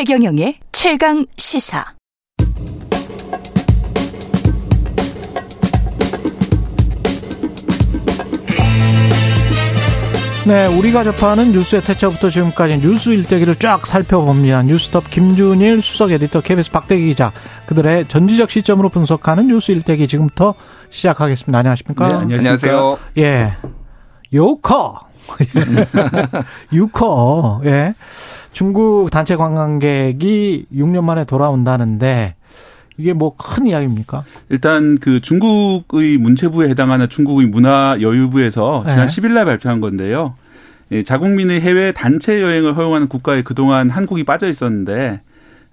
최경영의 최강 시사. 네, 우리가 접하는 뉴스의 태초부터 지금까지 뉴스 일대기를 쫙 살펴봅니다. 뉴스톱 김준일 수석 에디터 KBS 박대기 기자 그들의 전지적 시점으로 분석하는 뉴스 일대기 지금부터 시작하겠습니다. 안녕하십니까? 네, 안녕하세요. 예. 요커. 유커. 예. 중국 단체 관광객이 6년 만에 돌아온다는데 이게 뭐 큰 이야기입니까? 일단 그 중국의 문체부에 해당하는 중국의 문화여유부에서 지난 네. 10일 날 발표한 건데요. 예, 자국민의 해외 단체 여행을 허용하는 국가에 그동안 한국이 빠져 있었는데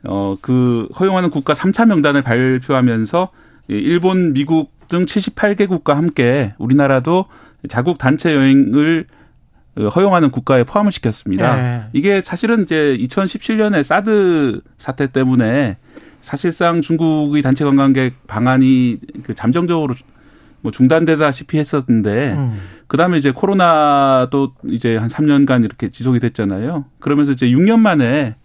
어 그 허용하는 국가 3차 명단을 발표하면서 일본, 미국 등 78개국과 함께 우리나라도 자국 단체 여행을 허용하는 국가에 포함을 시켰습니다. 네. 이게 사실은 이제 2017년에 사드 사태 때문에 사실상 중국의 단체 관광객 방안이 그 잠정적으로 뭐 중단되다시피 했었는데 음. 그다음에 이제 코로나도 이제 한 3년간 이렇게 지속이 됐잖아요. 그러면서 이제 6년 만에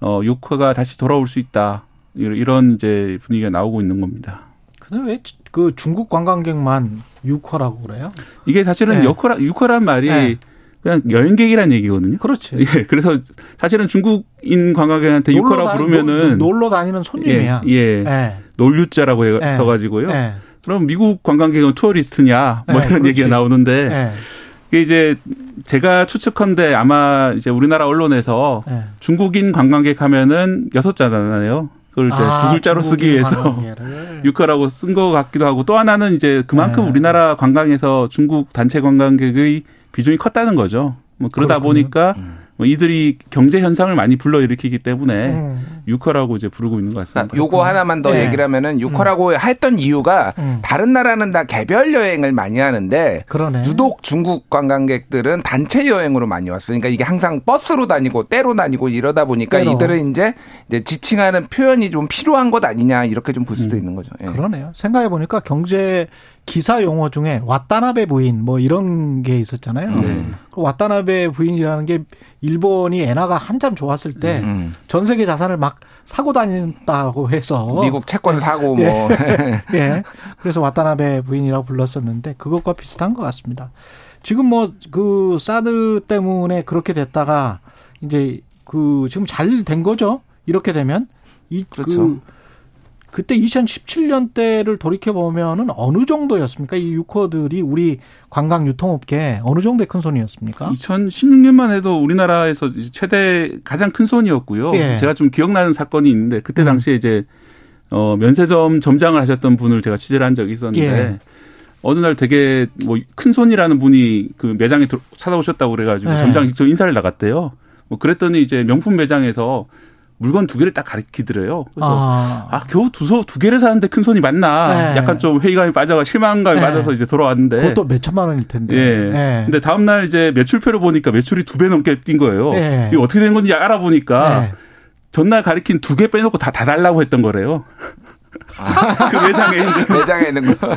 어 요커가 다시 돌아올 수 있다. 이런 이제 분위기가 나오고 있는 겁니다. 근데 왜 그 중국 관광객만 유커라고 그래요? 이게 사실은 네. 유커라 유커란 말이 네. 그냥 여행객이란 얘기거든요. 그렇지. 예. 그래서 사실은 중국인 관광객한테 유커라 부르면은 놀러 다니는 손님이야. 예. 예. 예. 놀유자라고 예. 써가지고요. 예. 그럼 미국 관광객은 투어리스트냐 뭐 예. 이런 그렇지. 얘기가 나오는데 예. 이게 이제 제가 추측컨대 아마 이제 우리나라 언론에서 예. 중국인 관광객 하면은 여섯 자잖아요. 그걸 이제 아, 두 글자로 쓰기 위해서 유커라고 쓴 것 같기도 하고 또 하나는 이제 그만큼 예. 우리나라 관광에서 중국 단체 관광객의 비중이 컸다는 거죠. 뭐 그러다 그렇군요. 보니까 음. 뭐 이들이 경제 현상을 많이 불러일으키기 때문에 음. 유커라고 이제 부르고 있는 것 같습니다. 아, 요거 하나만 더 네. 얘기를 하면은 유커라고 음. 했던 이유가 음. 다른 나라는 다 개별 여행을 많이 하는데 그러네. 유독 중국 관광객들은 단체 여행으로 많이 왔어요. 그러니까 이게 항상 버스로 다니고 때로 다니고 이러다 보니까 때로. 이들은 이제, 이제 지칭하는 표현이 좀 필요한 것 아니냐 이렇게 좀 볼 수도 음. 있는 거죠. 예. 그러네요. 생각해 보니까 경제 기사 용어 중에 와타나베 부인 뭐 이런 게 있었잖아요. 네. 그 와타나베 부인이라는 게 일본이 엔화가 한참 좋았을 때전 음. 세계 자산을 막 사고 다닌다고 해서 미국 채권 사고 뭐 예. 예. 그래서 와타나베 부인이라고 불렀었는데 그것과 비슷한 것 같습니다. 지금 뭐 그 사드 때문에 그렇게 됐다가 이제 그 지금 잘 된 거죠. 이렇게 되면 이 그렇죠. 그 그때 2017년 때를 돌이켜 보면은 어느 정도였습니까? 이 유커들이 우리 관광 유통업계 어느 정도의 큰 손이었습니까? 2016년만 해도 우리나라에서 최대 가장 큰 손이었고요. 예. 제가 좀 기억나는 사건이 있는데 그때 음. 당시에 이제 어 면세점 점장을 하셨던 분을 제가 취재를 한 적이 있었는데 예. 어느 날 되게 뭐 큰 손이라는 분이 그 매장에 찾아오셨다고 그래가지고 예. 점장 직접 인사를 나갔대요. 뭐 그랬더니 이제 명품 매장에서 물건 두 개를 딱 가리키더래요. 그래서 아, 아 겨우 두, 소, 두 개를 사는데 큰 손이 맞나? 네. 약간 좀 회의감이 빠져가 실망감이 네. 빠져서 이제 돌아왔는데. 그것도 몇 천만 원일 텐데. 예. 네. 근데 다음 날 이제 매출표를 보니까 매출이 두 배 넘게 뛴 거예요. 네. 이게 어떻게 된 건지 알아보니까 네. 전날 가리킨 두 개 빼놓고 다, 다 달라고 했던 거래요. 아. 그 매장에 있는. 매장에 있는 거.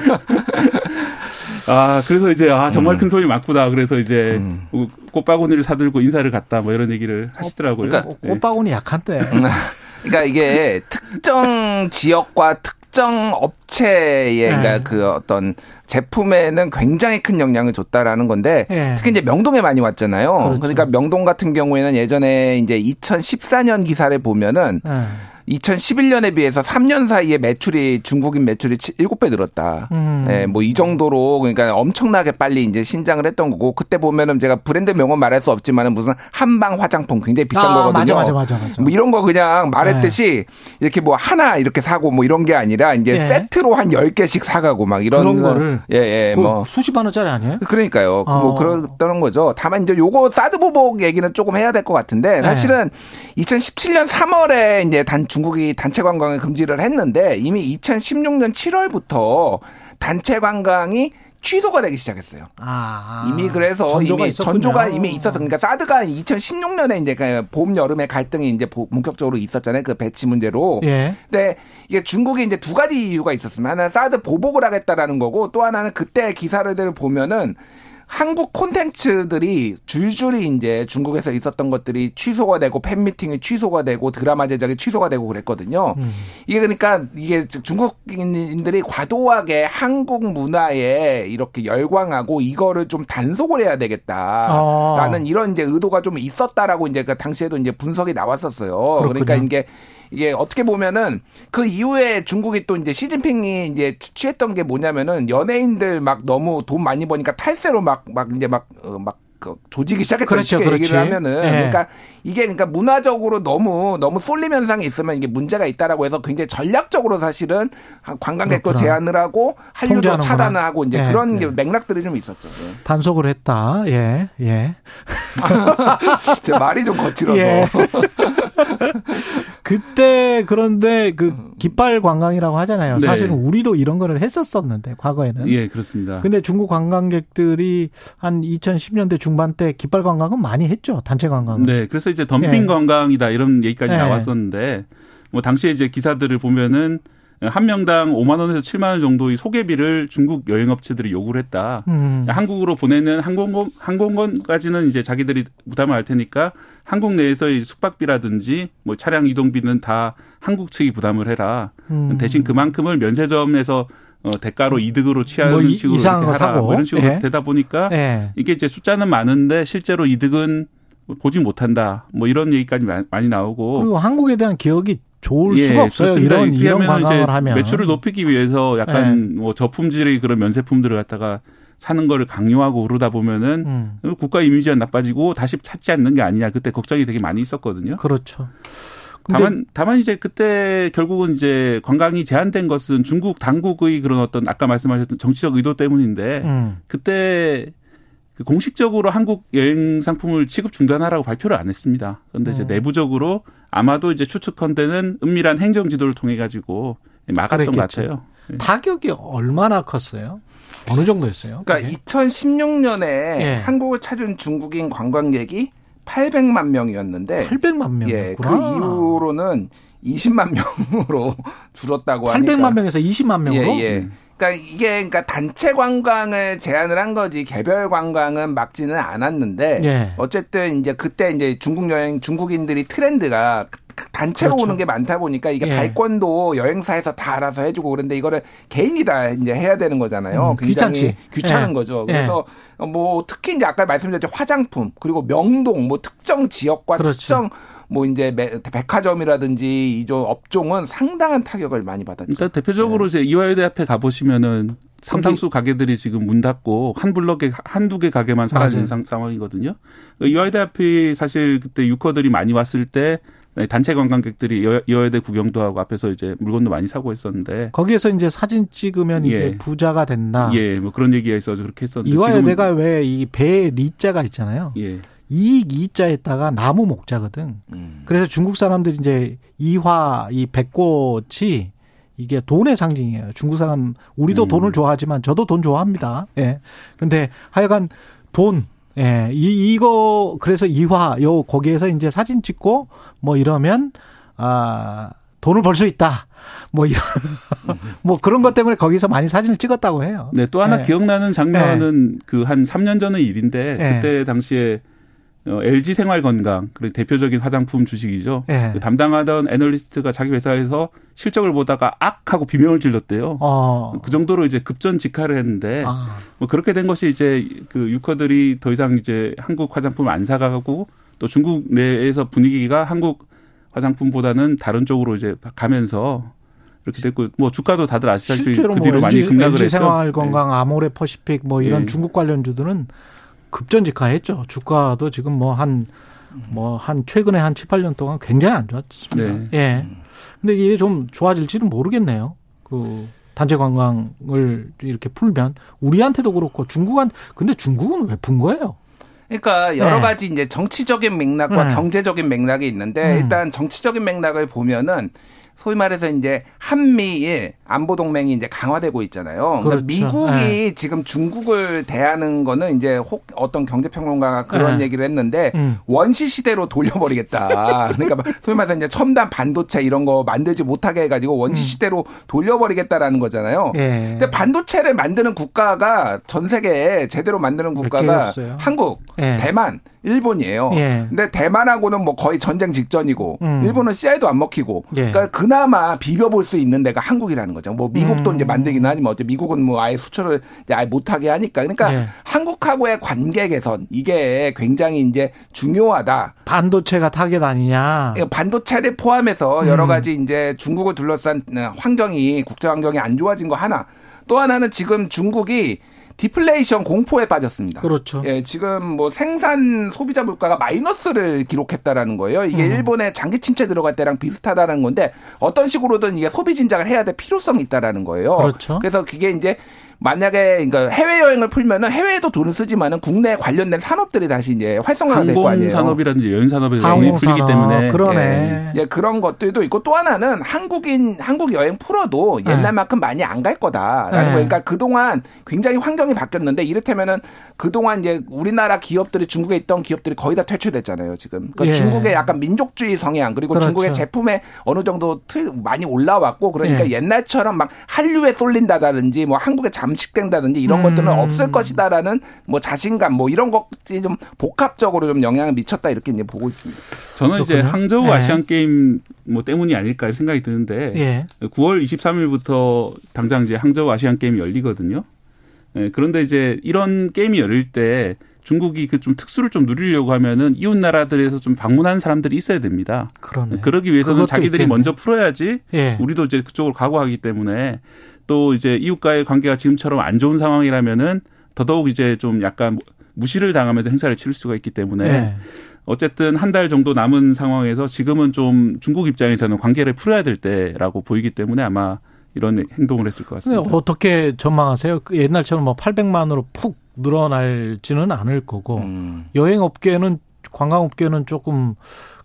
아, 그래서 이제, 아, 정말 음. 큰 소리 맞구나. 그래서 이제, 음. 꽃바구니를 사들고 인사를 갔다, 뭐 이런 얘기를 하시더라고요. 그러니까 꽃바구니 약한데. 음. 그러니까 이게 특정 지역과 특정 업체의, 그러니까 네. 그 어떤 제품에는 굉장히 큰 영향을 줬다라는 건데 네. 특히 이제 명동에 많이 왔잖아요. 그렇죠. 그러니까 명동 같은 경우에는 예전에 이제 2014년 기사를 보면은 네. 2011년에 비해서 3년 사이에 매출이 중국인 매출이 7배 늘었다. 음. 예, 뭐 이 정도로 그러니까 엄청나게 빨리 이제 신장을 했던 거고 그때 보면은 제가 브랜드 명은 말할 수 없지만은 무슨 한방 화장품 굉장히 비싼 아, 거거든요. 맞아, 맞아, 맞아. 뭐 이런 거 그냥 말했듯이 네. 이렇게 뭐 하나 이렇게 사고 뭐 이런 게 아니라 이제 네. 세트로 한 10개씩 사 가고 막 이런 그런 거를 예, 예, 뭐 수십만 원짜리 아니에요? 그러니까요. 어. 뭐 그랬던 거죠. 다만 이제 요거 사드 보복 얘기는 조금 해야 될 것 같은데 네. 사실은 네. 2017년 3월에 이제 단 중국이 단체 관광을 금지를 했는데 이미 2016년 7월부터 단체 관광이 취소가 되기 시작했어요. 아, 이미 그래서 이미 있었군요. 전조가 이미 있어서 그러니까 사드가 2016년에 이제 그봄 여름에 갈등이 이제 본격적으로 있었잖아요. 그 배치 문제로. 예. 근데 이게 중국에 이제 두 가지 이유가 있었습니다. 하나는 사드 보복을 하겠다라는 거고 또 하나는 그때 기사를 보면은 한국 콘텐츠들이 줄줄이 이제 중국에서 있었던 것들이 취소가 되고 팬미팅이 취소가 되고 드라마 제작이 취소가 되고 그랬거든요. 음. 이게 그러니까 이게 중국인들이 과도하게 한국 문화에 이렇게 열광하고 이거를 좀 단속을 해야 되겠다라는 아. 이런 이제 의도가 좀 있었다라고 이제 그 당시에도 이제 분석이 나왔었어요. 그렇군요. 그러니까 이게 이게 어떻게 보면은 그 이후에 중국이 또 이제 시진핑이 이제 취했던 게 뭐냐면은 연예인들 막 너무 돈 많이 버니까 탈세로 막, 막 이제 막, 어, 막, 그 조직이 시작했던 그렇죠, 그렇지. 얘기를 하면은 네. 그러니까 이게 그러니까 문화적으로 너무 너무 쏠림 현상이 있으면 이게 문제가 있다라고 해서 굉장히 전략적으로 사실은 관광객도 그렇구나. 제한을 하고 한류도 차단을 하고 이제 네, 그런 네. 맥락들이 좀 있었죠. 네. 단속을 했다. 예, 예. 제 말이 좀 거칠어서. 예. 그때 그런데 그 깃발 관광이라고 하잖아요. 네. 사실은 우리도 이런 거를 했었었는데 과거에는. 예, 그렇습니다. 근데 중국 관광객들이 한 2010년대 중반 때 깃발 관광은 많이 했죠. 단체 관광. 네, 그래서 이제 덤핑 예. 관광이다 이런 얘기까지 예. 나왔었는데 뭐 당시에 이제 기사들을 보면은 한 명당 5만 원에서 7만 원 정도의 소개비를 중국 여행업체들이 요구를 했다. 음. 한국으로 보내는 항공권 항공권까지는 이제 자기들이 부담을 할 테니까 한국 내에서의 숙박비라든지 뭐 차량 이동비는 다 한국 측이 부담을 해라. 음. 대신 그만큼을 면세점에서 어, 대가로 이득으로 취하는 뭐 식으로 이렇게 하라. 뭐 이런 식으로 예. 되다 보니까 예. 이게 이제 숫자는 많은데 실제로 이득은 보지 못한다. 뭐 이런 얘기까지 많이 나오고 그리고 한국에 대한 기억이 좋을 예, 수가 없어요. 이런 이런 관광을 하면 매출을 높이기 위해서 약간 예. 뭐 저품질의 그런 면세품들을 갖다가 사는 거를 강요하고 그러다 보면은 음. 국가 이미지가 나빠지고 다시 찾지 않는 게 아니냐 그때 걱정이 되게 많이 있었거든요. 그렇죠. 다만 다만 이제 그때 결국은 이제 관광이 제한된 것은 중국 당국의 그런 어떤 아까 말씀하셨던 정치적 의도 때문인데 음. 그때 그 공식적으로 한국 여행 상품을 취급 중단하라고 발표를 안 했습니다. 그런데 이제 음. 내부적으로 아마도 이제 추측컨대는 은밀한 행정 지도를 통해 가지고 막았던 그랬겠죠. 것 같아요. 예. 타격이 얼마나 컸어요? 어느 정도였어요? 그러니까 그게? 2016년에 예. 한국을 찾은 중국인 관광객이 800만 명이었는데 800만 명. 예, 그 이후로는 20만 명으로 줄었다고 800만 하니까 800만 명에서 20만 명으로. 예, 예. 그러니까 이게 그러니까 단체 관광을 제한을 한 거지 개별 관광은 막지는 않았는데 예. 어쨌든 이제 그때 이제 중국 여행 중국인들이 트렌드가 단체로 그렇죠. 오는 게 많다 보니까 이게 예. 발권도 여행사에서 다 알아서 해주고 그런데 이거를 개인이 다 이제 해야 되는 거잖아요. 음, 굉장히 귀찮지. 귀찮은 예. 거죠. 그래서 예. 뭐 특히 이제 아까 말씀드렸죠 화장품 그리고 명동 뭐 특정 지역과 그렇죠. 특정 뭐 이제 백화점이라든지 이종 업종은 상당한 타격을 많이 받았죠. 그러니까 대표적으로 네. 이제 이화여대 앞에 가 보시면은 상당수 가게들이 지금 문 닫고 한 블럭에 한두 개 가게만 사라진 상, 상황이거든요. 이화여대 앞이 사실 그때 유커들이 많이 왔을 때 단체 관광객들이 이화여대 구경도 하고 앞에서 이제 물건도 많이 사고 했었는데 거기에서 이제 사진 찍으면 예. 이제 부자가 된다. 예, 뭐 그런 얘기가 있어서 그렇게 했었는데 이화여대가 왜 이 배 리자가 있잖아요. 예. 이익 이자에다가 나무 목자거든. 음. 그래서 중국 사람들이 이제 이화 이 백꽃이 이게 돈의 상징이에요. 중국 사람 우리도 음. 돈을 좋아하지만 저도 돈 좋아합니다. 예. 근데 하여간 돈 예. 이 이거 그래서 이화 요 거기에서 이제 사진 찍고 뭐 이러면 아 돈을 벌 수 있다. 뭐 이런 뭐 그런 것 때문에 거기서 많이 사진을 찍었다고 해요. 네, 또 하나 예. 기억나는 장면은 예. 그한 3년 전의 일인데 예. 그때 당시에 어, LG 생활건강 그리고 대표적인 화장품 주식이죠. 예. 그 담당하던 애널리스트가 자기 회사에서 실적을 보다가 악 하고 비명을 질렀대요. 어. 그 정도로 이제 급전직하를 했는데 아. 뭐 그렇게 된 것이 이제 그 유커들이 더 이상 이제 한국 화장품을 안 사가고 또 중국 내에서 분위기가 한국 화장품보다는 다른 쪽으로 이제 가면서 이렇게 됐고 뭐 주가도 다들 아시다시피 그 뒤로 뭐 많이 급락을 했죠. 생활건강, 네. 아모레 퍼시픽 뭐 이런 네. 중국 관련주들은 급전직하했죠. 주가도 지금 뭐 한 뭐 한 최근에 한 7, 8년 동안 굉장히 안 좋았습니다. 네. 예. 근데 이게 좀 좋아질지는 모르겠네요. 그 단체 관광을 이렇게 풀면 우리한테도 그렇고 중국한 근데 중국은 왜 푼 거예요? 그러니까 여러 네. 가지 이제 정치적인 맥락과 네. 경제적인 맥락이 있는데 음. 일단 정치적인 맥락을 보면은 소위 말해서 이제 한미일 안보 동맹이 이제 강화되고 있잖아요. 그러니까 그렇죠. 미국이 네. 지금 중국을 대하는 거는 이제 혹 어떤 경제 평론가가 그런 네. 얘기를 했는데 음. 원시 시대로 돌려버리겠다. 그러니까 소위 말해서 이제 첨단 반도체 이런 거 만들지 못하게 해가지고 원시 음. 시대로 돌려버리겠다라는 거잖아요. 네. 근데 반도체를 만드는 국가가 전 세계에 제대로 만드는 국가가 한국, 예. 대만 일본이에요. 예. 근데 대만하고는 뭐 거의 전쟁 직전이고 음. 일본은 씨알도 안 먹히고 예. 그러니까 그나마 비벼볼 수 있는 데가 한국이라는 거죠. 뭐 미국도 음. 이제 만들긴 하지만 어째 미국은 뭐 아예 수출을 아예 못하게 하니까 그러니까 예. 한국하고의 관계 개선 이게 굉장히 이제 중요하다. 반도체가 타겟 아니냐? 예, 반도체를 포함해서 여러 음. 가지 이제 중국을 둘러싼 환경이 국제 환경이 안 좋아진 거 하나. 또 하나는 지금 중국이 디플레이션 공포에 빠졌습니다. 그렇죠. 예, 지금 뭐 생산 소비자 물가가 마이너스를 기록했다라는 거예요. 이게 음. 일본의 장기 침체 들어갈 때랑 비슷하다는 건데 어떤 식으로든 이게 소비 진작을 해야 될 필요성이 있다라는 거예요. 그렇죠. 그래서 그게 이제 만약에 그러니까 해외 여행을 풀면은 해외에도 돈을 쓰지만은 국내 관련된 산업들이 다시 이제 활성화가 될 거 아니에요. 산업이라든지 여행 산업에서 돈이 풀리기 때문에 그러네. 예. 예, 그런 것들도 있고 또 하나는 한국인 한국 여행 풀어도 네. 옛날만큼 많이 안 갈 거다라는 네. 거예요. 그러니까 그동안 굉장히 환경이 바뀌었는데 이를테면은 그동안 이제 우리나라 기업들이 중국에 있던 기업들이 거의 다 퇴출됐잖아요, 지금. 그러니까 예. 중국의 약간 민족주의 성향 그리고 그렇죠. 중국의 제품에 어느 정도 틀 많이 올라왔고 그러니까 예. 옛날처럼 막 한류에 쏠린다든지 뭐 한국의 잠 잠식된다든지 이런 음. 것들은 없을 것이다라는 뭐 자신감 뭐 이런 것들이 좀 복합적으로 좀 영향을 미쳤다 이렇게 이제 보고 있습니다. 저는 그렇군요. 이제 항저우 네. 아시안 게임 뭐 때문이 아닐까 생각이 드는데 예. 9월 23일부터 당장 이제 항저우 아시안 게임이 열리거든요. 네, 그런데 이제 이런 게임이 열릴 때 중국이 그 좀 특수를 좀 누리려고 하면은 이웃 나라들에서 좀 방문하는 사람들이 있어야 됩니다. 그러네. 그러기 위해서는 자기들이 있겠네. 먼저 풀어야지 예. 우리도 이제 그쪽으로 각오하기 때문에 또 이제 이웃과의 관계가 지금처럼 안 좋은 상황이라면은 더더욱 이제 좀 약간 무시를 당하면서 행사를 치를 수가 있기 때문에 네. 어쨌든 한 달 정도 남은 상황에서 지금은 좀 중국 입장에서는 관계를 풀어야 될 때라고 보이기 때문에 아마 이런 행동을 했을 것 같습니다. 어떻게 전망하세요? 그 옛날처럼 뭐 800만으로 푹 늘어날지는 않을 거고 음. 여행업계는 관광업계는 조금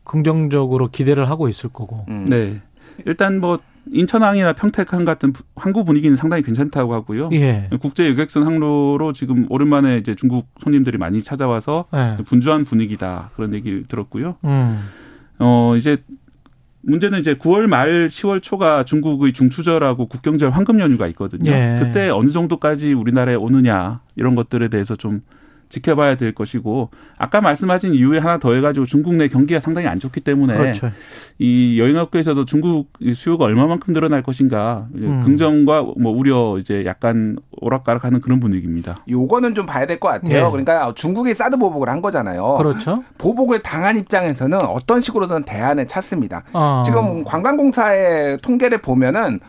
긍정적으로 기대를 하고 있을 거고. 음. 네. 일단 뭐 인천항이나 평택항 같은 항구 분위기는 상당히 괜찮다고 하고요. 예. 국제 여객선 항로로 지금 오랜만에 이제 중국 손님들이 많이 찾아와서 예. 분주한 분위기다 그런 얘기를 들었고요. 음. 어 이제 문제는 이제 9월 말 10월 초가 중국의 중추절하고 국경절 황금 연휴가 있거든요. 예. 그때 어느 정도까지 우리나라에 오느냐 이런 것들에 대해서 좀 지켜봐야 될 것이고 아까 말씀하신 이유에 하나 더 해가지고 중국 내 경기가 상당히 안 좋기 때문에 그렇죠. 이 여행업계에서도 중국 수요가 얼마만큼 늘어날 것인가 음. 긍정과 뭐 우려 이제 약간 오락가락하는 그런 분위기입니다. 요거는 좀 봐야 될 것 같아요. 네. 그러니까 중국이 사드 보복을 한 거잖아요. 그렇죠. 보복을 당한 입장에서는 어떤 식으로든 대안을 찾습니다. 어. 지금 관광공사의 통계를 보면은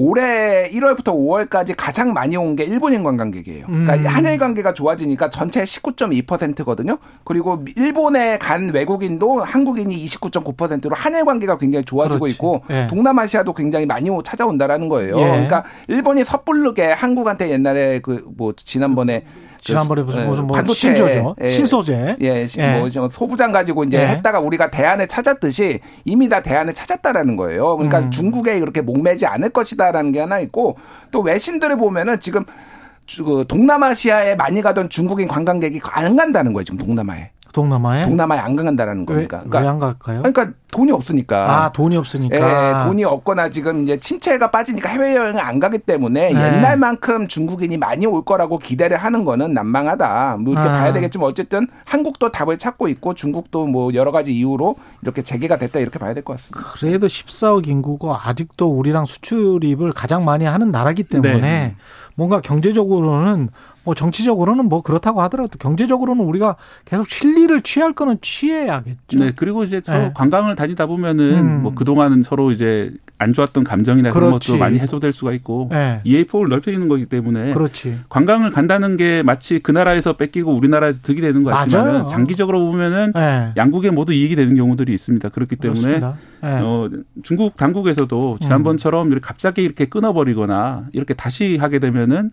올해 1월부터 5월까지 가장 많이 온 게 일본인 관광객이에요. 그러니까 음. 한일 관계가 좋아지니까 전체 19.2%거든요. 그리고 일본에 간 외국인도 한국인이 29.9%로 한일 관계가 굉장히 좋아지고 그렇지. 있고 예. 동남아시아도 굉장히 많이 찾아온다라는 거예요. 예. 그러니까 일본이 섣부르게 한국한테 옛날에 그 뭐 지난번에 지난번에 무슨 무슨 뭐 반도체 신소죠. 예, 신소재. 예, 예. 뭐 소부장 가지고 이제 예. 했다가 우리가 대안을 찾았듯이 이미 다 대안을 찾았다라는 거예요. 그러니까 음. 중국에 그렇게 목매지 않을 것이다라는 게 하나 있고 또 외신들을 보면은 지금 그 동남아시아에 많이 가던 중국인 관광객이 안 간다는 거예요, 지금 동남아에. 동남아에? 동남아에 안 간다라는 겁니까? 그러니까 왜 안 갈까요? 그러니까 돈이 없으니까. 아, 돈이 없으니까. 예, 돈이 없거나 지금 이제 침체가 빠지니까 해외여행을 안 가기 때문에 네. 옛날만큼 중국인이 많이 올 거라고 기대를 하는 거는 난망하다. 뭐 이렇게 아. 봐야 되겠지만 어쨌든 한국도 답을 찾고 있고 중국도 뭐 여러 가지 이유로 이렇게 재개가 됐다 이렇게 봐야 될 것 같습니다. 그래도 14억 인구고 아직도 우리랑 수출입을 가장 많이 하는 나라기 때문에 네. 뭔가 경제적으로는 뭐 정치적으로는 뭐 그렇다고 하더라도 경제적으로는 우리가 계속 실리를 취할 거는 취해야겠죠. 네. 그리고 이제 서로 네. 관광을 다니다 보면은 음. 뭐 그동안은 서로 이제 안 좋았던 감정이나 그런 그렇지. 것도 많이 해소될 수가 있고 네. 이해 폭을 넓혀지는 거기 때문에 그렇지. 관광을 간다는 게 마치 그 나라에서 뺏기고 우리나라에서 득이 되는 것 같지만 장기적으로 보면은 네. 양국에 모두 이익이 되는 경우들이 있습니다. 그렇기 때문에 네. 어, 중국 당국에서도 지난번처럼 음. 이렇게 갑자기 이렇게 끊어버리거나 이렇게 다시 하게 되면은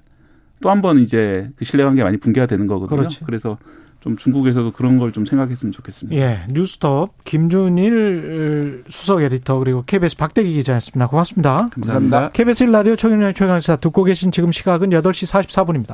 또 한 번 이제 그 신뢰관계 많이 붕괴가 되는 거거든요. 그렇지. 그래서 좀 중국에서도 그런 걸 좀 생각했으면 좋겠습니다. 예, 뉴스톱 김준일 수석 에디터 그리고 KBS 박대기 기자였습니다. 고맙습니다. 감사합니다. KBS 라디오 최경영 최강시사 듣고 계신 지금 시각은 8시 44분입니다.